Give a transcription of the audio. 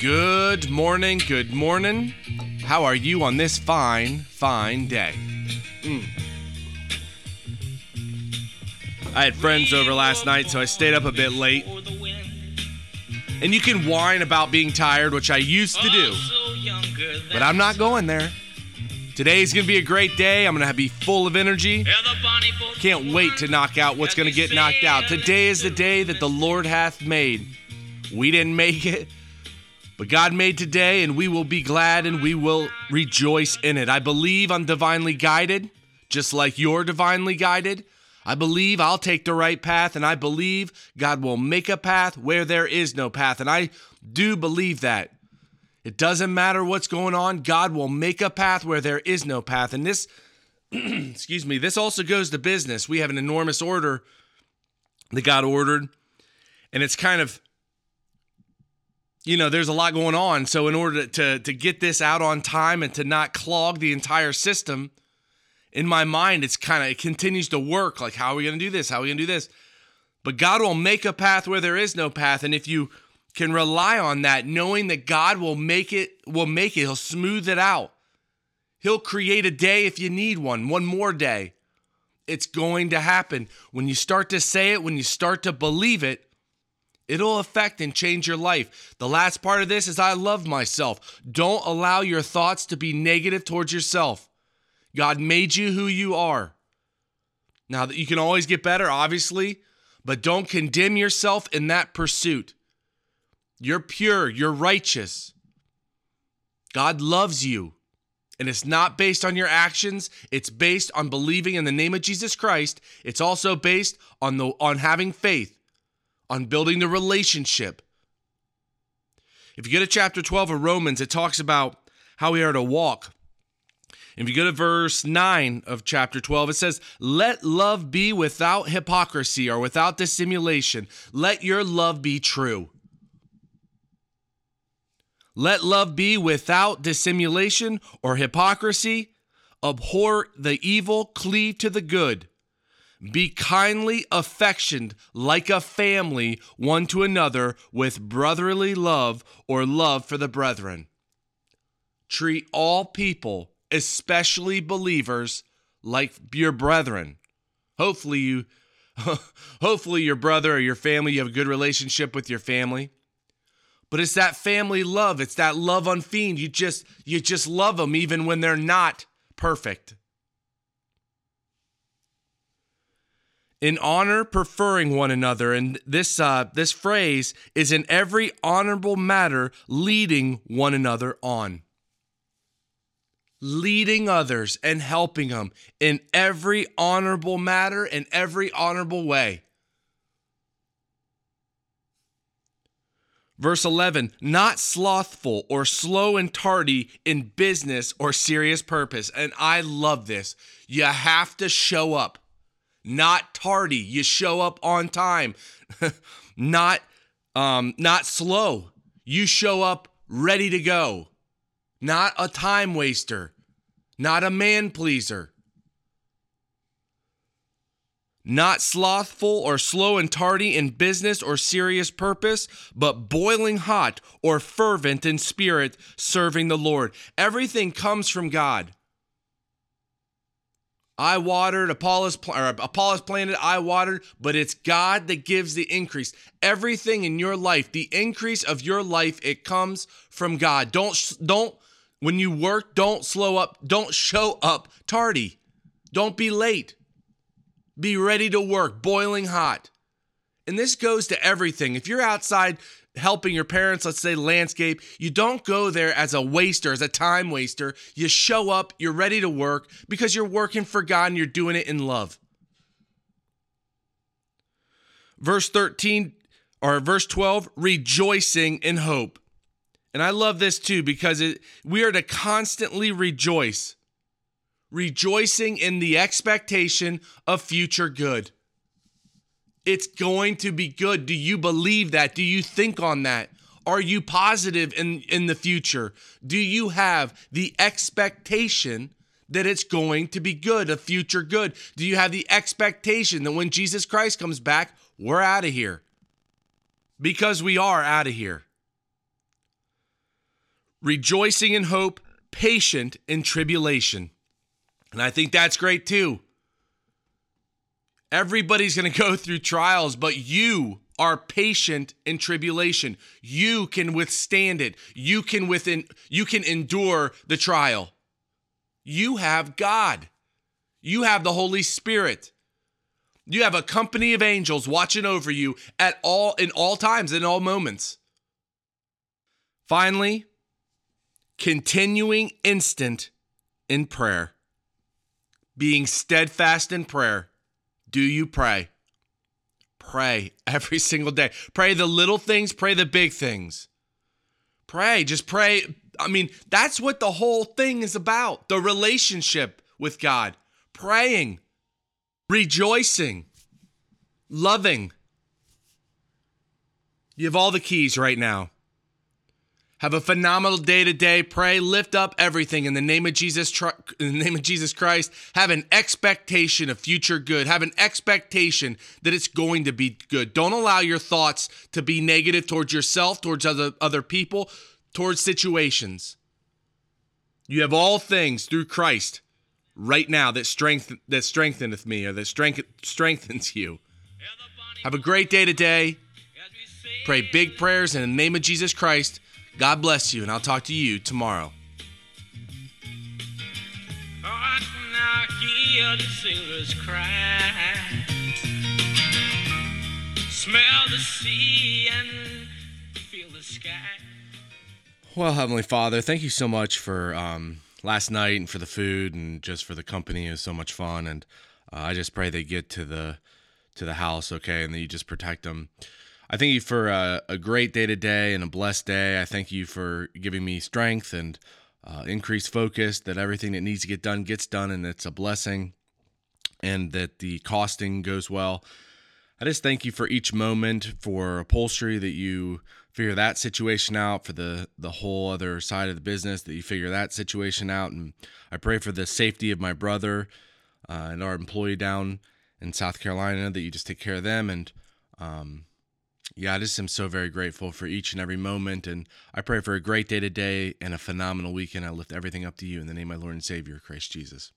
Good morning, good morning. How are you on this fine, fine day? Mm. I had friends over last night, so I stayed up a bit late. And you can whine about being tired, which I used to do. But I'm not going there. Today's gonna be a great day. I'm gonna be full of energy. Can't wait to knock out what's gonna get knocked out. Today is the day that the Lord hath made. We didn't make it, but God made today, and we will be glad and we will rejoice in it. I believe I'm divinely guided, just like you're divinely guided. I believe I'll take the right path, and I believe God will make a path where there is no path. And I do believe that. It doesn't matter what's going on, God will make a path where there is no path. And this, excuse me, this also goes to business. We have an enormous order that God ordered, and it's kind of you know, there's a lot going on. So in order to, to, to get this out on time and to not clog the entire system, in my mind, it's kind of it continues to work. Like, how are we gonna do this? How are we gonna do this? But God will make a path where there is no path. And if you can rely on that, knowing that God will make it, will make it, He'll smooth it out. He'll create a day if you need one, one more day. It's going to happen. When you start to say it, when you start to believe it, It'll affect and change your life. The last part of this is I love myself. Don't allow your thoughts to be negative towards yourself. God made you who you are. Now that you can always get better, obviously, but don't condemn yourself in that pursuit. You're pure, you're righteous. God loves you. And it's not based on your actions, it's based on believing in the name of Jesus Christ. It's also based on the on having faith on building the relationship. If you go to chapter 12 of Romans, it talks about how we are to walk. If you go to verse 9 of chapter 12, it says, Let love be without hypocrisy or without dissimulation. Let your love be true. Let love be without dissimulation or hypocrisy. Abhor the evil, cleave to the good. Be kindly affectioned like a family one to another with brotherly love or love for the brethren. Treat all people, especially believers, like your brethren. Hopefully you hopefully your brother or your family you have a good relationship with your family. But it's that family love, it's that love unfeigned. You just you just love them even when they're not perfect. In honor preferring one another. And this uh, this phrase is in every honorable matter leading one another on. Leading others and helping them in every honorable matter in every honorable way. Verse 11 not slothful or slow and tardy in business or serious purpose. And i love this. You have to show up not tardy. You show up on time. not um, not slow. You show up ready to go. Not a time waster. Not a man pleaser. Not slothful or slow and tardy in business or serious purpose, but boiling hot or fervent in spirit, serving the Lord. Everything comes from God. I watered, Apollos, or Apollos planted, I watered, but it's God that gives the increase. Everything in your life, the increase of your life, it comes from God. Don't, don't, when you work, don't slow up, don't show up tardy. Don't be late. Be ready to work, boiling hot. And this goes to everything. If you're outside helping your parents, let's say landscape, you don't go there as a waster, as a time waster. You show up, you're ready to work because you're working for God and you're doing it in love. Verse 13 or verse 12, rejoicing in hope. And I love this too because it, we are to constantly rejoice, rejoicing in the expectation of future good. It's going to be good. Do you believe that? Do you think on that? Are you positive in, in the future? Do you have the expectation that it's going to be good, a future good? Do you have the expectation that when Jesus Christ comes back, we're out of here? Because we are out of here. rejoicing in hope, patient in tribulation. And I think that's great too. Everybody's going to go through trials, but you are patient in tribulation. You can withstand it. You can within you can endure the trial. You have God. You have the Holy Spirit. You have a company of angels watching over you at all in all times in all moments. Finally, continuing instant in prayer. Being steadfast in prayer. Do you pray? Pray every single day. Pray the little things, pray the big things. Pray, just pray. I mean, that's what the whole thing is about the relationship with God. Praying, rejoicing, loving. You have all the keys right now. Have a phenomenal day today. Pray, lift up everything in the name of Jesus. In the name of Jesus Christ, have an expectation of future good. Have an expectation that it's going to be good. Don't allow your thoughts to be negative towards yourself, towards other other people, towards situations. You have all things through Christ right now that strength that strengtheneth me or that strength strengthens you. Have a great day today. Pray big prayers in the name of Jesus Christ. God bless you, and I'll talk to you tomorrow. Well, Heavenly Father, thank you so much for um, last night and for the food and just for the company. It was so much fun, and uh, I just pray they get to the to the house okay, and that you just protect them. I thank you for a, a great day today and a blessed day. I thank you for giving me strength and uh, increased focus that everything that needs to get done gets done and it's a blessing and that the costing goes well. I just thank you for each moment for upholstery that you figure that situation out for the the whole other side of the business that you figure that situation out and I pray for the safety of my brother uh, and our employee down in South Carolina that you just take care of them and um, yeah, I just am so very grateful for each and every moment. And I pray for a great day today and a phenomenal weekend. I lift everything up to you in the name of my Lord and Savior, Christ Jesus.